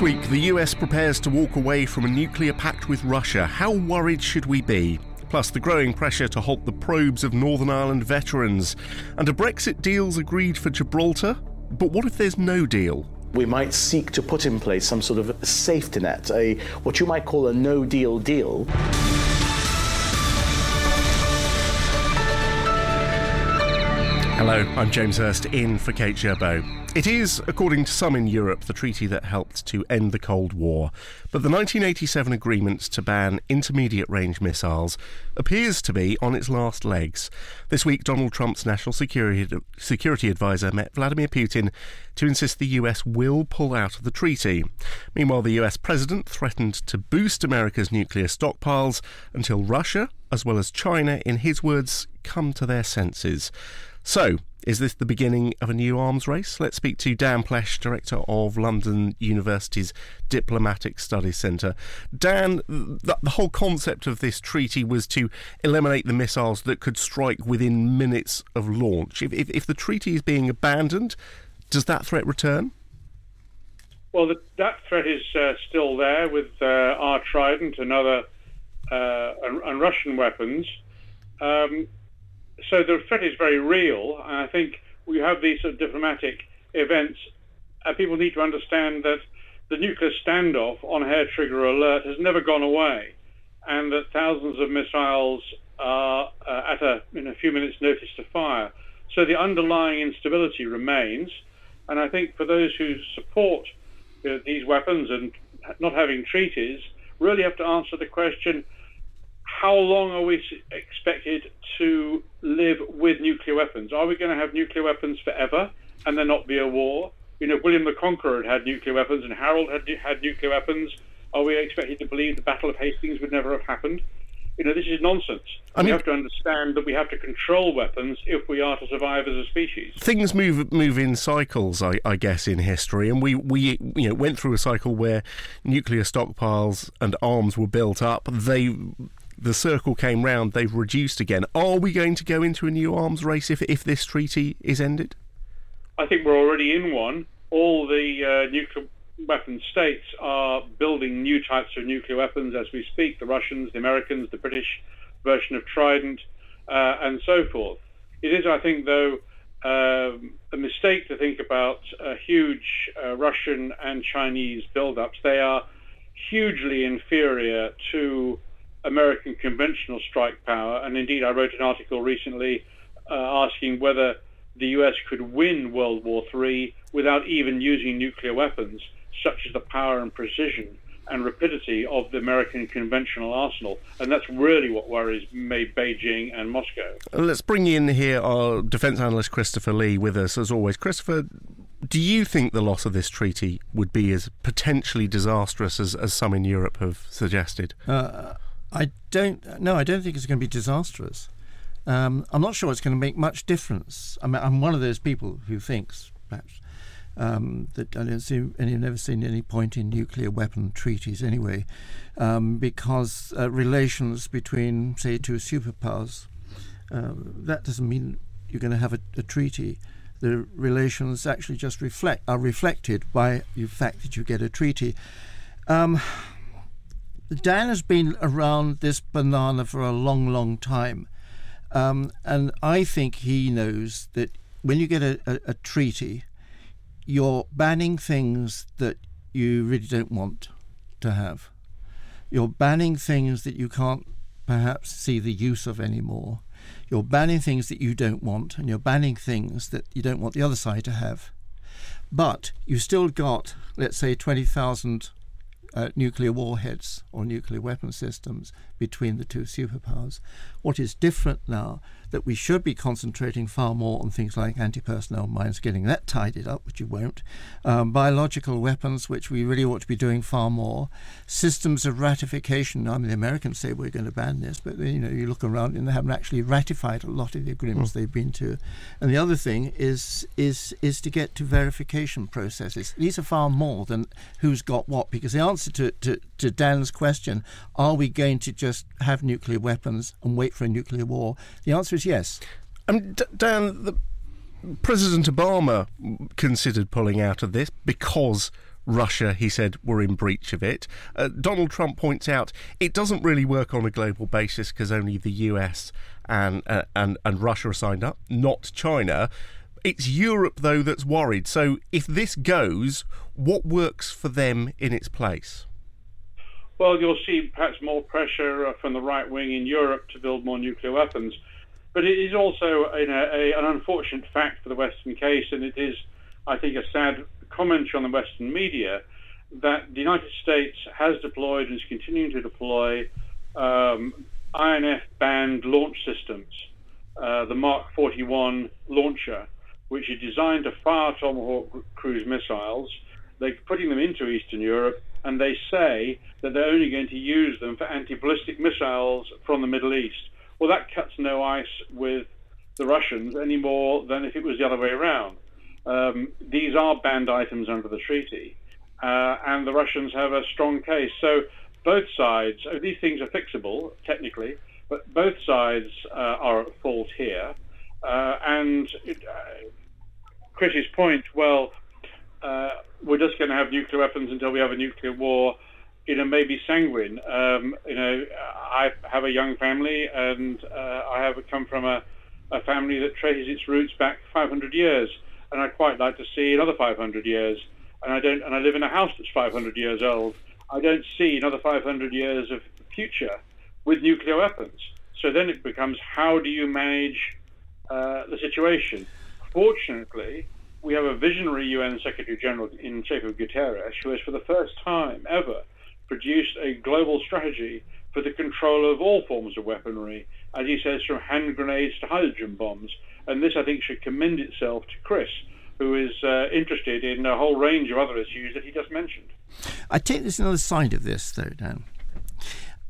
This week, the US prepares to walk away from a nuclear pact with Russia. How worried should we be? Plus, the growing pressure to halt the probes of Northern Ireland veterans. And a Brexit deal's agreed for Gibraltar? But what if there's no deal? We might seek to put in place some sort of safety net, a what you might call a no deal deal. Hello, I'm James Hirst in for Kate Gerbeau. It is, according to some in Europe, the treaty that helped to end the Cold War. But the 1987 agreement to ban intermediate range missiles appears to be on its last legs. This week, Donald Trump's national security, security advisor met Vladimir Putin to insist the US will pull out of the treaty. Meanwhile, the US president threatened to boost America's nuclear stockpiles until Russia, as well as China, in his words, come to their senses. So, is this the beginning of a new arms race? Let's speak to Dan Plesch, Director of London University's Diplomatic Studies Centre. Dan, the, the, whole concept of this treaty was to eliminate the missiles that could strike within minutes of launch. If, if, if the treaty is being abandoned, does that threat return? Well, the, that threat is uh, still there with uh, our Trident and other uh, and, and, Russian weapons. Um, so the threat is very real. I think we have these sort of diplomatic events, and people need to understand that the nuclear standoff on hair trigger alert has never gone away, and that thousands of missiles are uh, at a, in a few minutes' notice to fire. So the underlying instability remains, and I think for those who support you know, these weapons and not having treaties, really have to answer the question how long are we expected to live with nuclear weapons? Are we going to have nuclear weapons forever and there not be a war? You know, William the Conqueror had nuclear weapons and Harold had, had nuclear weapons. Are we expected to believe the Battle of Hastings would never have happened? You know, this is nonsense. I mean, we have to understand that we have to control weapons if we are to survive as a species. Things move move in cycles, I, I guess, in history, and we, we you know went through a cycle where nuclear stockpiles and arms were built up. They the circle came round, they've reduced again. Are we going to go into a new arms race if, if this treaty is ended? I think we're already in one. All the uh, nuclear weapon states are building new types of nuclear weapons as we speak the Russians, the Americans, the British version of Trident, uh, and so forth. It is, I think, though, um, a mistake to think about uh, huge uh, Russian and Chinese build-ups. They are hugely inferior to American conventional strike power. And indeed, I wrote an article recently uh, asking whether the US could win World War III without even using nuclear weapons, such as the power and precision and rapidity of the American conventional arsenal. And that's really what worries me, Beijing and Moscow. Let's bring in here our defence analyst Christopher Lee with us as always. Christopher, do you think the loss of this treaty would be as potentially disastrous as, as some in Europe have suggested? Uh, I don't. No, I don't think it's going to be disastrous. Um, I'm not sure it's going to make much difference. I mean, I'm one of those people who thinks, perhaps, um, that I don't see, I've never seen any point in nuclear weapon treaties anyway, um, because uh, relations between, say, two superpowers, uh, that doesn't mean you're going to have a, a, treaty. The relations actually just reflect are reflected by the fact that you get a treaty. Um, Dan has been around this banana for a long, long time. Um, and I think he knows that when you get a, a, a, treaty, you're banning things that you really don't want to have. You're banning things that you can't perhaps see the use of anymore. You're banning things that you don't want, and you're banning things that you don't want the other side to have. But you still got, let's say, 20,000 uh, nuclear warheads or nuclear weapon systems between the two superpowers. What is different now that we should be concentrating far more on things like anti-personnel mines, getting that tidied up, which you won't, um, biological weapons, which we really ought to be doing far more, systems of ratification. I mean, the Americans say we're going to ban this, but you know, you look around and they haven't actually ratified a lot of the agreements mm. they've been to. And the other thing is is is to get to verification processes. These are far more than who's got what, because the answer to, to, to Dan's question, are we going to just have nuclear weapons and wait for a nuclear war? The answer is yes. Um, D- Dan, the, President Obama considered pulling out of this because Russia, he said, were in breach of it. Uh, Donald Trump points out it doesn't really work on a global basis because only the US and, uh, and, and Russia are signed up, not China. It's Europe, though, that's worried. So if this goes, what works for them in its place? Well, you'll see perhaps more pressure uh, from the right wing in Europe to build more nuclear weapons. But it is also a, a, an unfortunate fact for the Western case, and it is, I think, a sad commentary on the Western media that the United States has deployed and is continuing to deploy um, INF banned launch systems, uh, the Mark 41 launcher, which is designed to fire Tomahawk cruise missiles. They're putting them into Eastern Europe, and they say that they're only going to use them for anti ballistic missiles from the Middle East. Well, that cuts no ice with the Russians any more than if it was the other way around. Um, these are banned items under the treaty, uh, and the Russians have a strong case. So both sides, these things are fixable technically, but both sides uh, are at fault here. Uh, and it, uh, Chris's point, well, uh, we're just going to have nuclear weapons until we have a nuclear war you know, maybe sanguine. Um, you know, I have a young family, and uh, I have come from a, a family that traces its roots back 500 years, and I'd quite like to see another 500 years. And I don't, and I live in a house that's 500 years old. I don't see another 500 years of future with nuclear weapons. So then it becomes how do you manage uh, the situation? Fortunately, we have a visionary UN Secretary General in of Guterres, who has, for the first time ever, produced a global strategy for the control of all forms of weaponry, as he says, from hand grenades to hydrogen bombs. And this, I think, should commend itself to Chris, who is uh, interested in a whole range of other issues that he just mentioned. I take this another side of this, though, Dan.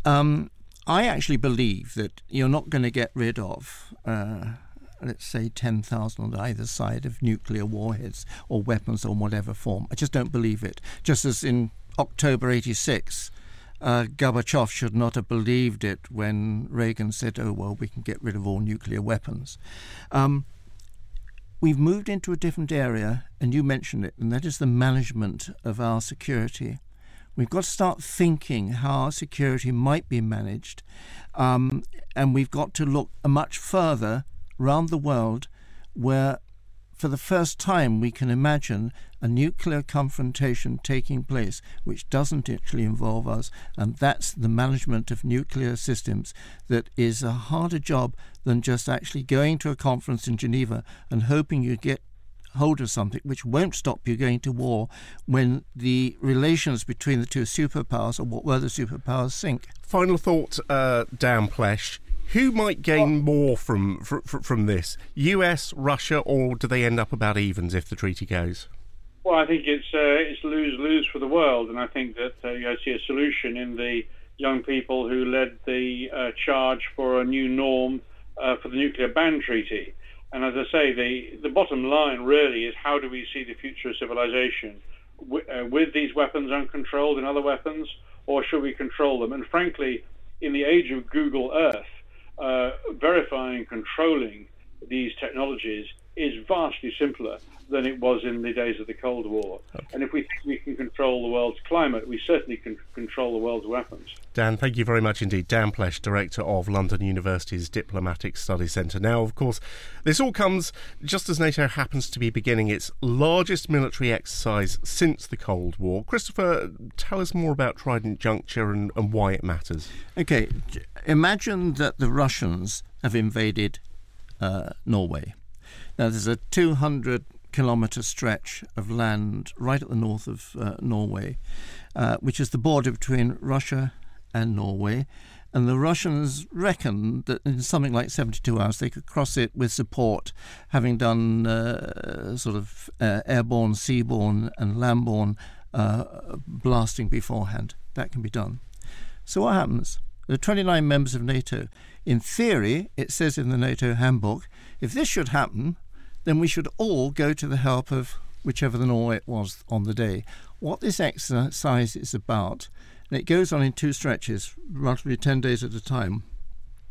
Um, I actually believe that you're not going to get rid of. Uh, let's say 10,000 on either side of nuclear warheads or weapons or whatever form. I just don't believe it. Just as in October 86, uh, Gorbachev should not have believed it when Reagan said, oh, well, we can get rid of all nuclear weapons. Um, we've moved into a different area, and you mentioned it, and that is the management of our security. We've got to start thinking how our security might be managed, um, and we've got to look much further around the world where for the first time, we can imagine a nuclear confrontation taking place which doesn't actually involve us, and that's the management of nuclear systems that is a harder job than just actually going to a conference in Geneva and hoping you get hold of something which won't stop you going to war when the relations between the two superpowers or what were the superpowers sink. Final thought, uh, Dan Plesch. Who might gain more from, from from this? U.S., Russia, or do they end up about evens if the treaty goes? Well, I think it's uh, it's lose lose for the world, and I think that uh, I see a solution in the young people who led the uh, charge for a new norm uh, for the nuclear ban treaty. And as I say, the the bottom line really is how do we see the future of civilization w- uh, with these weapons uncontrolled and other weapons, or should we control them? And frankly, in the age of Google Earth Uh, verifying, controlling these technologies is vastly simpler than it was in the days of the Cold War. Okay. And if we think we can control the world's climate, we certainly can control the world's weapons. Dan, thank you very much indeed. Dan Plesch, Director of London University's Diplomatic Studies Centre. Now, of course, this all comes just as NATO happens to be beginning its largest military exercise since the Cold War. Christopher, tell us more about Trident Juncture and, and why it matters. Okay, imagine that the Russians have invaded uh, Norway. Now, there's a 200 kilometre stretch of land right at the north of uh, Norway, uh, which is the border between Russia and Norway. And the Russians reckon that in something like 72 hours they could cross it with support, having done uh, sort of uh, airborne, seaborne, and landborne uh, blasting beforehand. That can be done. So, what happens? There are 29 members of NATO. In theory, it says in the NATO handbook, if this should happen, then we should all go to the help of whichever the Norway it was on the day. What this exercise is about, and it goes on in two stretches, roughly 10 days at a time,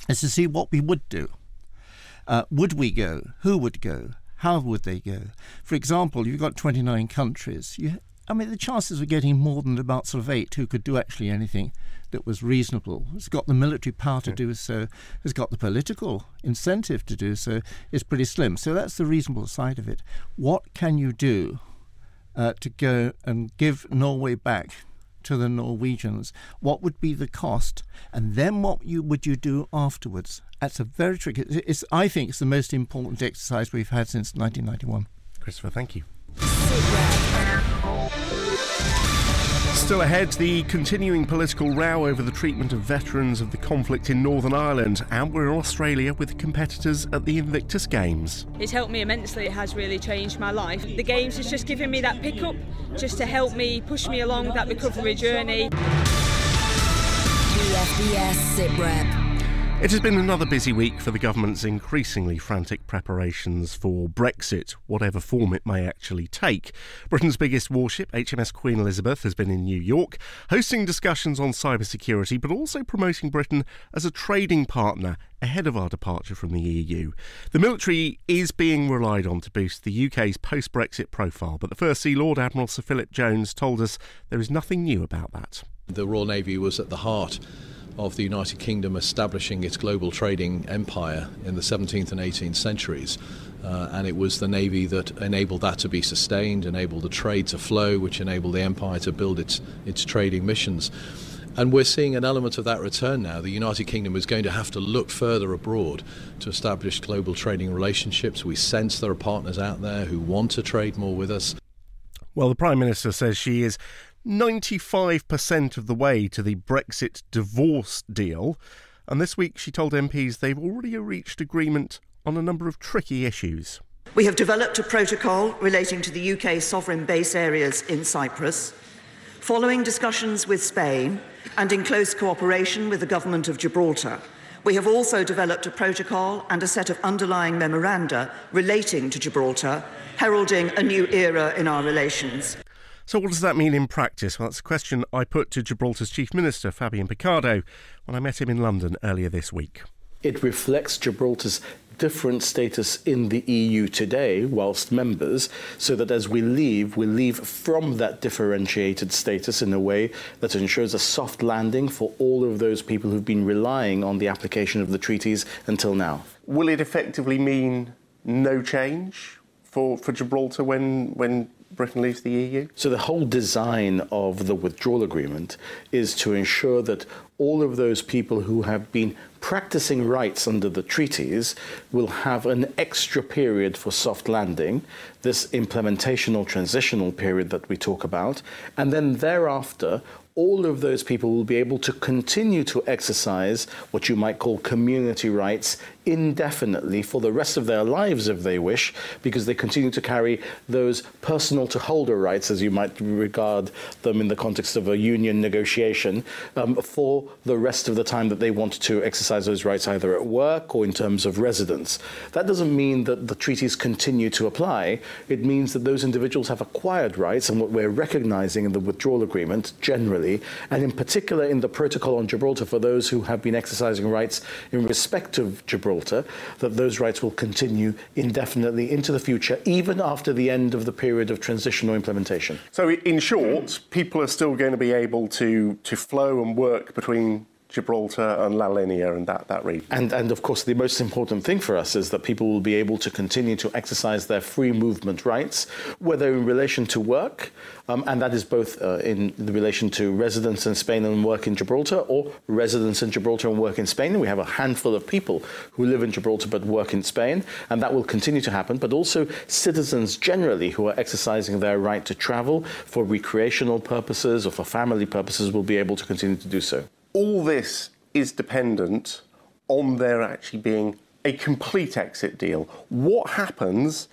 is to see what we would do. Uh, would we go? Who would go? How would they go? For example, you've got 29 countries. You, I mean, the chances of getting more than about sort of eight who could do actually anything that was reasonable, has got the military power to do so, has got the political incentive to do so, is pretty slim. So that's the reasonable side of it. What can you do uh, to go and give Norway back to the Norwegians? What would be the cost? And then what you, would you do afterwards? That's a very tricky. It's, I think it's the most important exercise we've had since 1991. Christopher, thank you. Still ahead, the continuing political row over the treatment of veterans of the conflict in Northern Ireland, and we're in Australia with competitors at the Invictus Games. It's helped me immensely, it has really changed my life. The Games has just given me that pickup, just to help me push me along that recovery journey. BFBS SITREP. It has been another busy week for the government's increasingly frantic preparations for Brexit, whatever form it may actually take. Britain's biggest warship, HMS Queen Elizabeth, has been in New York, hosting discussions on cybersecurity, but also promoting Britain as a trading partner ahead of our departure from the EU. The military is being relied on to boost the UK's post Brexit profile, but the First Sea Lord Admiral Sir Philip Jones told us there is nothing new about that. The Royal Navy was at the heart of the United Kingdom establishing its global trading empire in the 17th and 18th centuries. Uh, and it was the Navy that enabled that to be sustained, enabled the trade to flow, which enabled the empire to build its, its trading missions. And we're seeing an element of that return now. The United Kingdom is going to have to look further abroad to establish global trading relationships. We sense there are partners out there who want to trade more with us. Well, the Prime Minister says she is 95% of the way to the Brexit divorce deal. And this week she told MPs they've already reached agreement on a number of tricky issues. We have developed a protocol relating to the UK sovereign base areas in Cyprus. Following discussions with Spain and in close cooperation with the Government of Gibraltar, we have also developed a protocol and a set of underlying memoranda relating to Gibraltar, heralding a new era in our relations. So, what does that mean in practice? Well, that's a question I put to Gibraltar's Chief Minister, Fabian Picardo, when I met him in London earlier this week. It reflects Gibraltar's different status in the EU today, whilst members, so that as we leave, we leave from that differentiated status in a way that ensures a soft landing for all of those people who've been relying on the application of the treaties until now. Will it effectively mean no change for, for Gibraltar when, when Britain leaves the EU? So, the whole design of the withdrawal agreement is to ensure that all of those people who have been practicing rights under the treaties will have an extra period for soft landing, this implementational transitional period that we talk about, and then thereafter, all of those people will be able to continue to exercise what you might call community rights indefinitely for the rest of their lives if they wish, because they continue to carry those personal to holder rights, as you might regard them in the context of a union negotiation, um, for the rest of the time that they want to exercise those rights either at work or in terms of residence. That doesn't mean that the treaties continue to apply. It means that those individuals have acquired rights, and what we're recognizing in the withdrawal agreement generally and in particular in the Protocol on Gibraltar for those who have been exercising rights in respect of Gibraltar, that those rights will continue indefinitely into the future, even after the end of the period of transitional implementation. So, in short, people are still going to be able to, to flow and work between Gibraltar and La Linea and that, that region. And, and of course, the most important thing for us is that people will be able to continue to exercise their free movement rights, whether in relation to work, um, and that is both uh, in relation to residence in Spain and work in Gibraltar, or residence in Gibraltar and work in Spain. We have a handful of people who live in Gibraltar but work in Spain, and that will continue to happen, but also citizens generally who are exercising their right to travel for recreational purposes or for family purposes will be able to continue to do so all this is dependent on there actually being a complete exit deal. What happens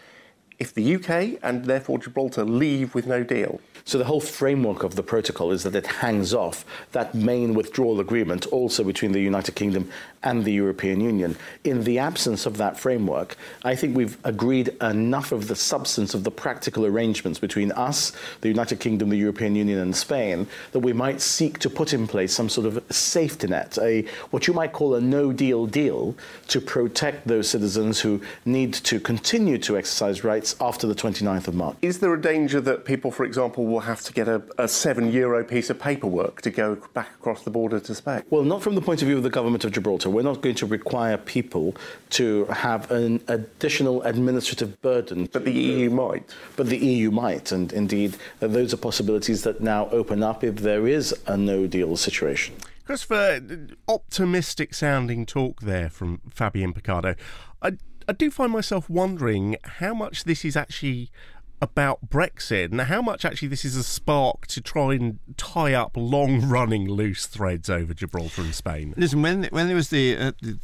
if the UK and therefore Gibraltar leave with no deal? So the whole framework of the protocol is that it hangs off that main withdrawal agreement also between the United Kingdom and the European Union. In the absence of that framework, I think we've agreed enough of the substance of the practical arrangements between us, the United Kingdom, the European Union and Spain that we might seek to put in place some sort of safety net, a what you might call a no-deal deal to protect those citizens who need to continue to exercise rights after the 29th of March. Is there a danger that people, for example, will have to get a, a seven euro piece of paperwork to go back across the border to Spain? Well, not from the point of view of the government of Gibraltar. We're not going to require people to have an additional administrative burden. But the EU might. But the EU might, and indeed, uh, those are possibilities that now open up if there is a no deal situation. Christopher, optimistic sounding talk there from Fabian Picardo. I, I do find myself wondering how much this is actually about Brexit and how much actually this is a spark to try and tie up long running loose threads over Gibraltar and Spain. Listen, when when there was the uh, the,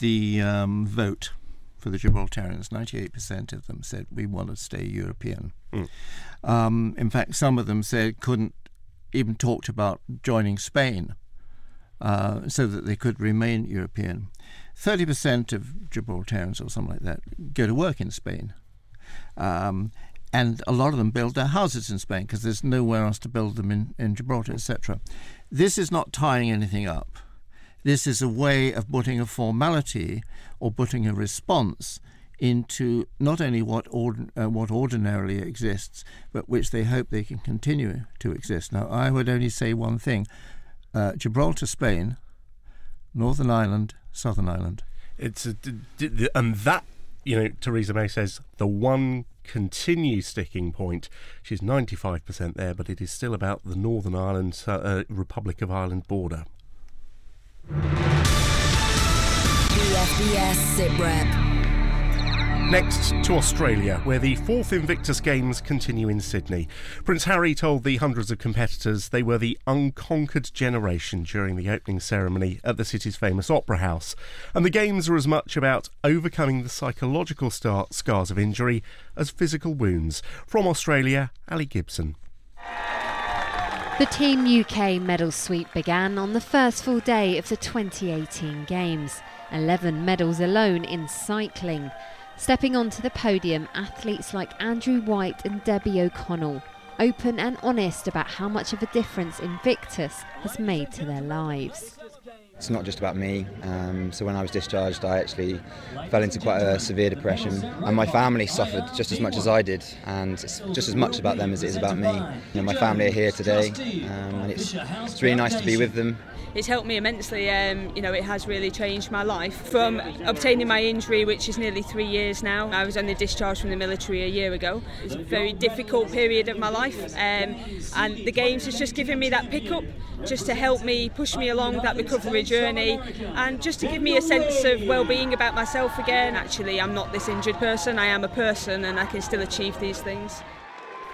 the um, vote for the Gibraltarians, 98% of them said we want to stay European. Mm. Um, in fact, some of them said couldn't even talked about joining Spain uh, so that they could remain European. 30% of Gibraltarians or something like that go to work in Spain. Um, and a lot of them build their houses in Spain because there's nowhere else to build them in, in Gibraltar, etc. This is not tying anything up. This is a way of putting a formality or putting a response into not only what ord- uh, what ordinarily exists, but which they hope they can continue to exist. Now, I would only say one thing: uh, Gibraltar, Spain, Northern Ireland, Southern Ireland. It's and that you know Theresa May says the one continued sticking point. She's ninety five percent there, but it is still about the Northern Ireland uh, Republic of Ireland border. Next to Australia, where the fourth Invictus Games continue in Sydney. Prince Harry told the hundreds of competitors they were the unconquered generation during the opening ceremony at the city's famous Opera House. And the Games are as much about overcoming the psychological star- scars of injury as physical wounds. From Australia, Ali Gibson. The Team UK medal sweep began on the first full day of the 2018 Games. 11 medals alone in cycling. Stepping onto the podium, athletes like Andrew White and Debbie O'Connell, open and honest about how much of a difference Invictus has made to their lives. It's not just about me. Um, so when I was discharged, I actually fell into quite a severe depression, and my family suffered just as much as I did, and it's just as much about them as it is about me. You know, my family are here today, um, and it's, it's really nice to be with them it's helped me immensely. Um, you know, it has really changed my life. From obtaining my injury, which is nearly three years now, I was only discharged from the military a year ago. It's a very difficult period of my life, um, and the games has just given me that pickup, just to help me push me along that recovery journey, and just to give me a sense of well-being about myself again. Actually, I'm not this injured person. I am a person, and I can still achieve these things.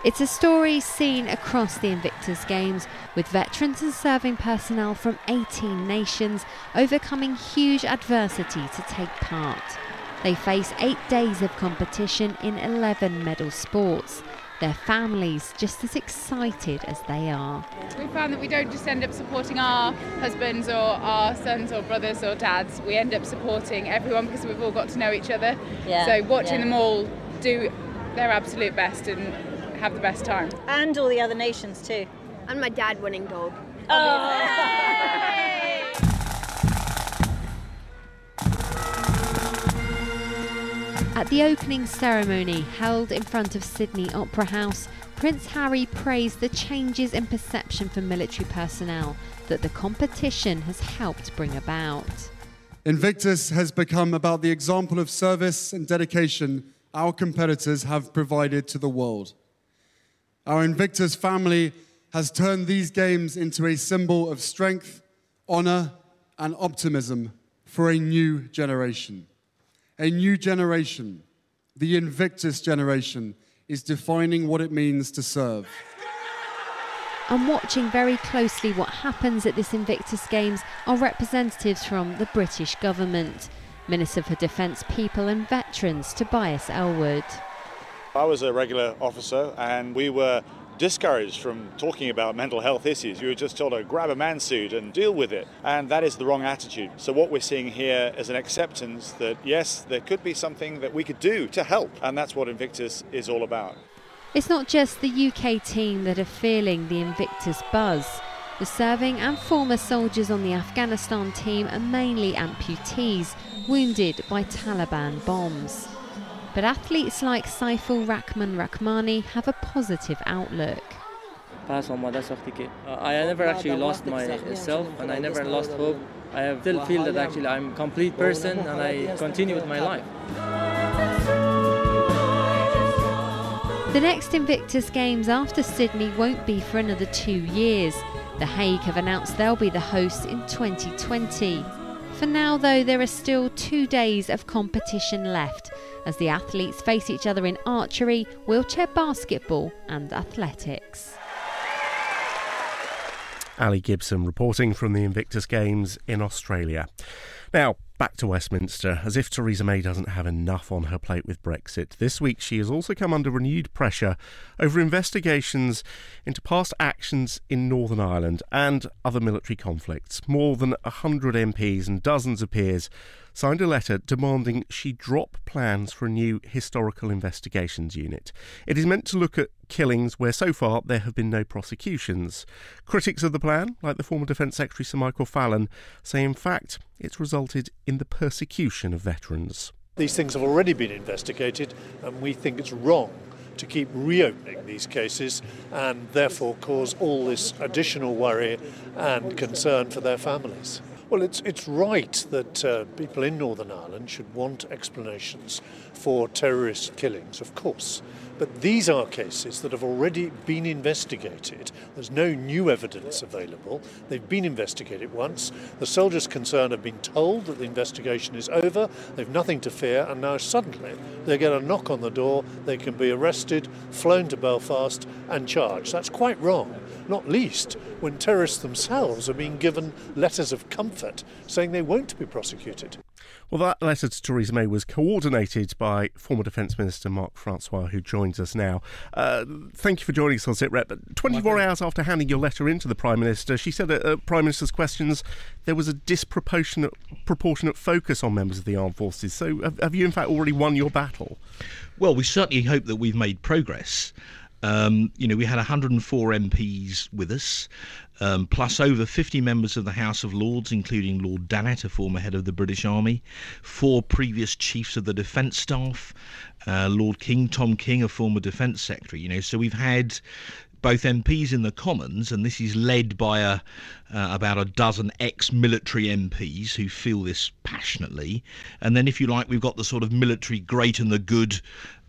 It's a story seen across the Invictus Games, with veterans and serving personnel from 18 nations overcoming huge adversity to take part. They face eight days of competition in 11 medal sports. Their families just as excited as they are. We found that we don't just end up supporting our husbands or our sons or brothers or dads, we end up supporting everyone because we've all got to know each other. Yeah, so watching yeah. them all do their absolute best and have the best time. And all the other nations too. And my dad winning gold. Oh. At the opening ceremony held in front of Sydney Opera House, Prince Harry praised the changes in perception for military personnel that the competition has helped bring about. Invictus has become about the example of service and dedication our competitors have provided to the world. Our Invictus family has turned these games into a symbol of strength, honor, and optimism for a new generation. A new generation, the Invictus generation, is defining what it means to serve. And watching very closely what happens at this Invictus Games are representatives from the British government. Minister for Defence, People and Veterans, Tobias Ellwood. I was a regular officer and we were discouraged from talking about mental health issues. You were just told to grab a man suit and deal with it. And that is the wrong attitude. So, what we're seeing here is an acceptance that, yes, there could be something that we could do to help. And that's what Invictus is all about. It's not just the UK team that are feeling the Invictus buzz. The serving and former soldiers on the Afghanistan team are mainly amputees wounded by Taliban bombs. But athletes like Saiful Rahman Rahmani have a positive outlook. Uh, I never actually lost myself and I never lost hope. I still feel that actually I'm a complete person and I continue with my life. The next Invictus Games after Sydney won't be for another two years. The Hague have announced they'll be the hosts in 2020. For now, though, there are still two days of competition left as the athletes face each other in archery, wheelchair basketball, and athletics. Ali Gibson reporting from the Invictus Games in Australia. Now, back to Westminster. As if Theresa May doesn't have enough on her plate with Brexit, this week she has also come under renewed pressure over investigations into past actions in Northern Ireland and other military conflicts. More than 100 MPs and dozens of peers signed a letter demanding she drop plans for a new historical investigations unit. It is meant to look at killings where so far there have been no prosecutions. Critics of the plan, like the former Defence Secretary Sir Michael Fallon, say in fact it's resulted in the persecution of veterans. These things have already been investigated, and we think it's wrong to keep reopening these cases and therefore cause all this additional worry and concern for their families. Well, it's, it's right that uh, people in Northern Ireland should want explanations for terrorist killings, of course. But these are cases that have already been investigated. There's no new evidence available. They've been investigated once. The soldiers concerned have been told that the investigation is over, they've nothing to fear, and now suddenly they get a knock on the door, they can be arrested, flown to Belfast, and charged. That's quite wrong not least when terrorists themselves are being given letters of comfort saying they won't be prosecuted. Well, that letter to Theresa May was coordinated by former Defence Minister Mark Francois, who joins us now. Uh, thank you for joining us on SitRep. 24 hours after handing your letter in to the Prime Minister, she said at uh, Prime Minister's questions there was a disproportionate proportionate focus on members of the armed forces. So, have, have you in fact already won your battle? Well, we certainly hope that we've made progress. Um, you know, we had 104 MPs with us, um, plus over 50 members of the House of Lords, including Lord Dannatt, a former head of the British Army, four previous chiefs of the Defence Staff, uh, Lord King, Tom King, a former Defence Secretary. You know, so we've had both MPs in the Commons, and this is led by a, uh, about a dozen ex-military MPs who feel this passionately. And then, if you like, we've got the sort of military great and the good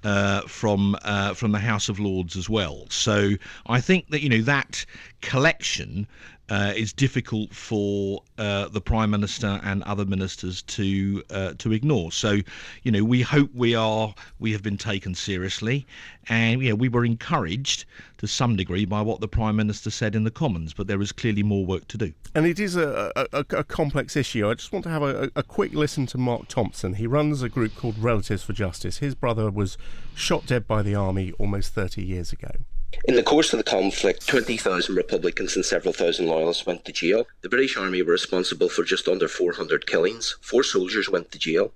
uh, from uh, from the House of Lords as well. So I think that you know that collection uh, is difficult for uh, the prime minister and other ministers to uh, to ignore. So, you know, we hope we are we have been taken seriously, and you know, we were encouraged to some degree by what the prime minister said in the Commons. But there is clearly more work to do. And it is a, a, a complex issue. I just want to have a, a quick listen to Mark Thompson. He runs a group called Relatives for Justice. His brother was shot dead by the army almost 30 years ago. In the course of the conflict, 20,000 Republicans and several thousand Loyalists went to jail. The British Army were responsible for just under 400 killings. Four soldiers went to jail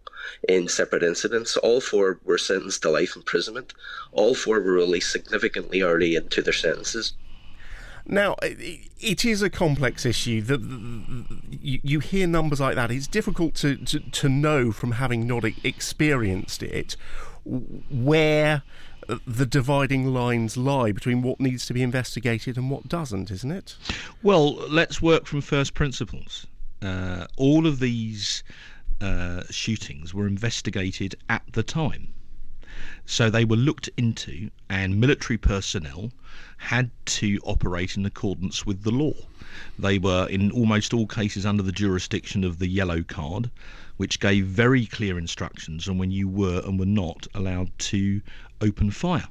in separate incidents. All four were sentenced to life imprisonment. All four were released significantly early into their sentences. Now, it is a complex issue. The, the, you, you, hear numbers like that. It's difficult to, to, to know from having not experienced it where the dividing lines lie between what needs to be investigated and what doesn't, isn't it? Well, let's work from first principles. Uh, all of these uh, shootings were investigated at the time. So they were looked into, and military personnel had to operate in accordance with the law. They were, in almost all cases, under the jurisdiction of the yellow card, which gave very clear instructions on when you were and were not allowed to open fire.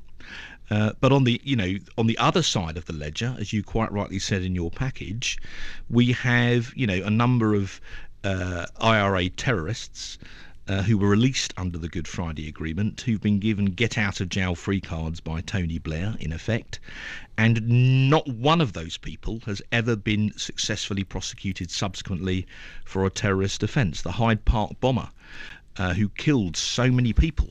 Uh, but on the you know on the other side of the ledger, as you quite rightly said in your package, we have you know a number of uh, IRA terrorists uh, who were released under the Good Friday Agreement, who've been given get out of jail free cards by Tony Blair, in effect, and not one of those people has ever been successfully prosecuted subsequently for a terrorist offence. The Hyde Park bomber, uh, who killed so many people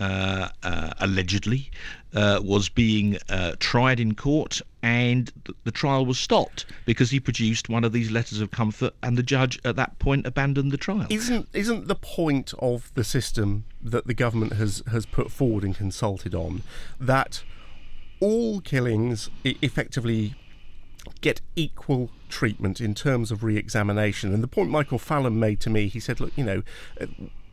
uh, uh, allegedly, uh, was being uh, tried in court, and th- the trial was stopped because he produced one of these letters of comfort, and the judge at that point abandoned the trial. Isn't isn't the point of the system that the government has has put forward and consulted on that all killings effectively get equal treatment in terms of re-examination. And the point Michael Fallon made to me, he said, look, you know, uh,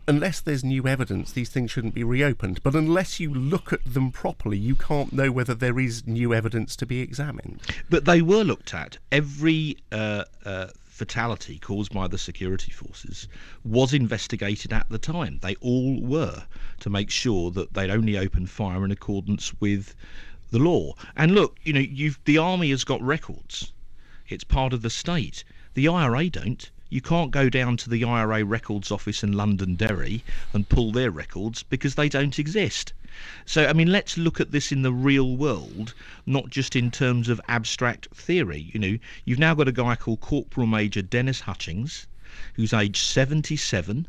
unless there's new evidence, these things shouldn't be reopened. But unless you look at them properly, you can't know whether there is new evidence to be examined. But they were looked at. Every uh, uh, fatality caused by the security forces was investigated at the time. They all were to make sure that they'd only opened fire in accordance with the law. And look, you know, the army has got records. It's part of the state. The IRA don't. You can't go down to the IRA records office in Londonderry and pull their records because they don't exist. So, I mean, let's look at this in the real world, not just in terms of abstract theory. You know, you've now got a guy called Corporal Major Dennis Hutchings, who's aged 77,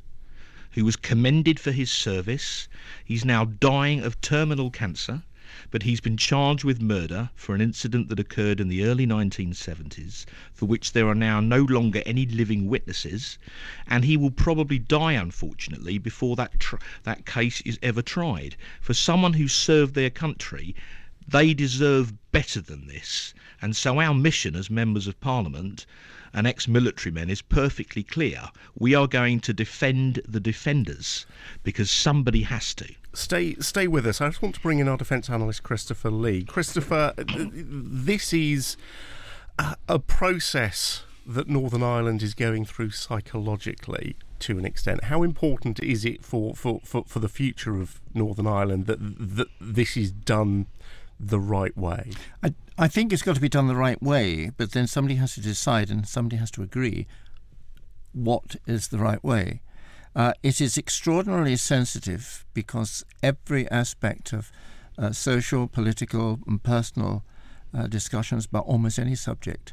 who was commended for his service. He's now dying of terminal cancer but he's been charged with murder for an incident that occurred in the early 1970s, for which there are now no longer any living witnesses, and he will probably die, unfortunately, before that tr- that case is ever tried. For someone who served their country, they deserve better than this, and so our mission as members of Parliament and ex-military men is perfectly clear. We are going to defend the defenders because somebody has to. Stay, stay with us. I just want to bring in our defence analyst Christopher Lee. Christopher, uh, this is a process that Northern Ireland is going through psychologically to an extent. How important is it for, for, for, for the future of Northern Ireland that, that this is done the right way? I, I think it's got to be done the right way, but then somebody has to decide and somebody has to agree what is the right way. Uh, it is extraordinarily sensitive because every aspect of uh, social, political, and personal uh, discussions about almost any subject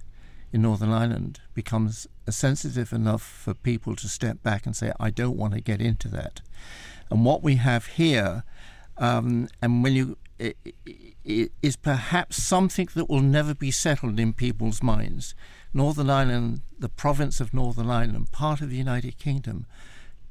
in Northern Ireland becomes sensitive enough for people to step back and say, I don't want to get into that. And what we have here, um, and when you is perhaps something that will never be settled in people's minds. Northern Ireland, the province of Northern Ireland, part of the United Kingdom,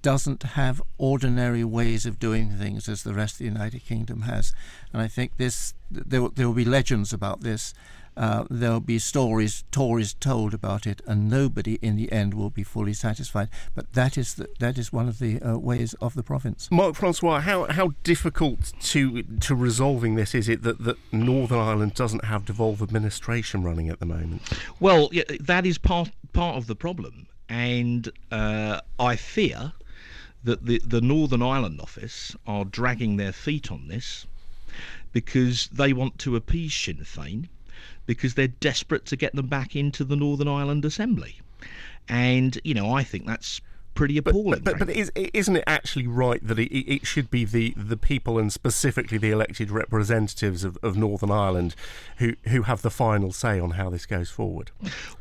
doesn't have ordinary ways of doing things as the rest of the United Kingdom has. And I think this there, there will be legends about this uh, there'll be stories, Tories told about it, and nobody in the end will be fully satisfied. But that is the, that is one of the uh, ways of the province. Mark Francois, how how difficult to to resolving this is it that, that Northern Ireland doesn't have devolved administration running at the moment? Well, yeah, that is part part of the problem, and uh, I fear that the the Northern Ireland office are dragging their feet on this because they want to appease Sinn Féin because they're desperate to get them back into the Northern Ireland Assembly. And, you know, I think that's pretty appalling. But, but, but is, not it actually right that it, it, should be the, the people and specifically the elected representatives of, of Northern Ireland who, who have the final say on how this goes forward?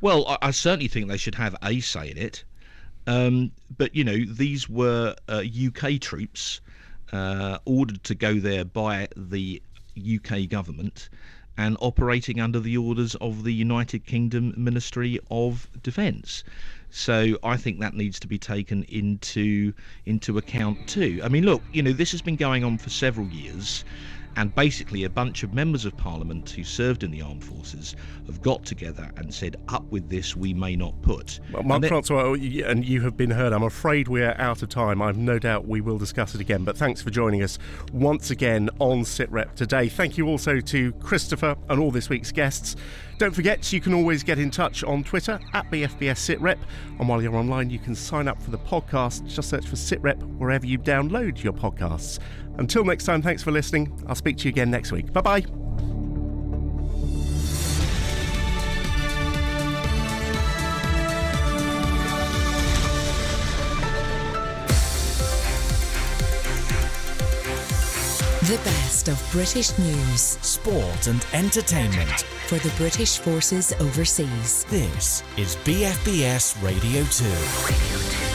Well, I, I certainly think they should have a say in it. Um, but, you know, these were uh, UK troops uh, ordered to go there by the UK government and operating under the orders of the United Kingdom Ministry of Defence. So I think that needs to be taken into into account too. I mean, look, you know, this has been going on for several years and basically a bunch of members of parliament who served in the armed forces have got together and said, "Up with this, we may not put." Well, Mark and Francois, oh, and you have been heard. I'm afraid we're out of time. I've no doubt we will discuss it again. But thanks for joining us once again on SitRep today. Thank you also to Christopher and all this week's guests. Don't forget, you can always get in touch on Twitter at BFBS SitRep. And while you're online, you can sign up for the podcast. Just search for SitRep wherever you download your podcasts. Until next time, thanks for listening. I'll speak to you again next week. Bye bye. The best of British news, sport, and entertainment for the British forces overseas. This is BFBS Radio 2.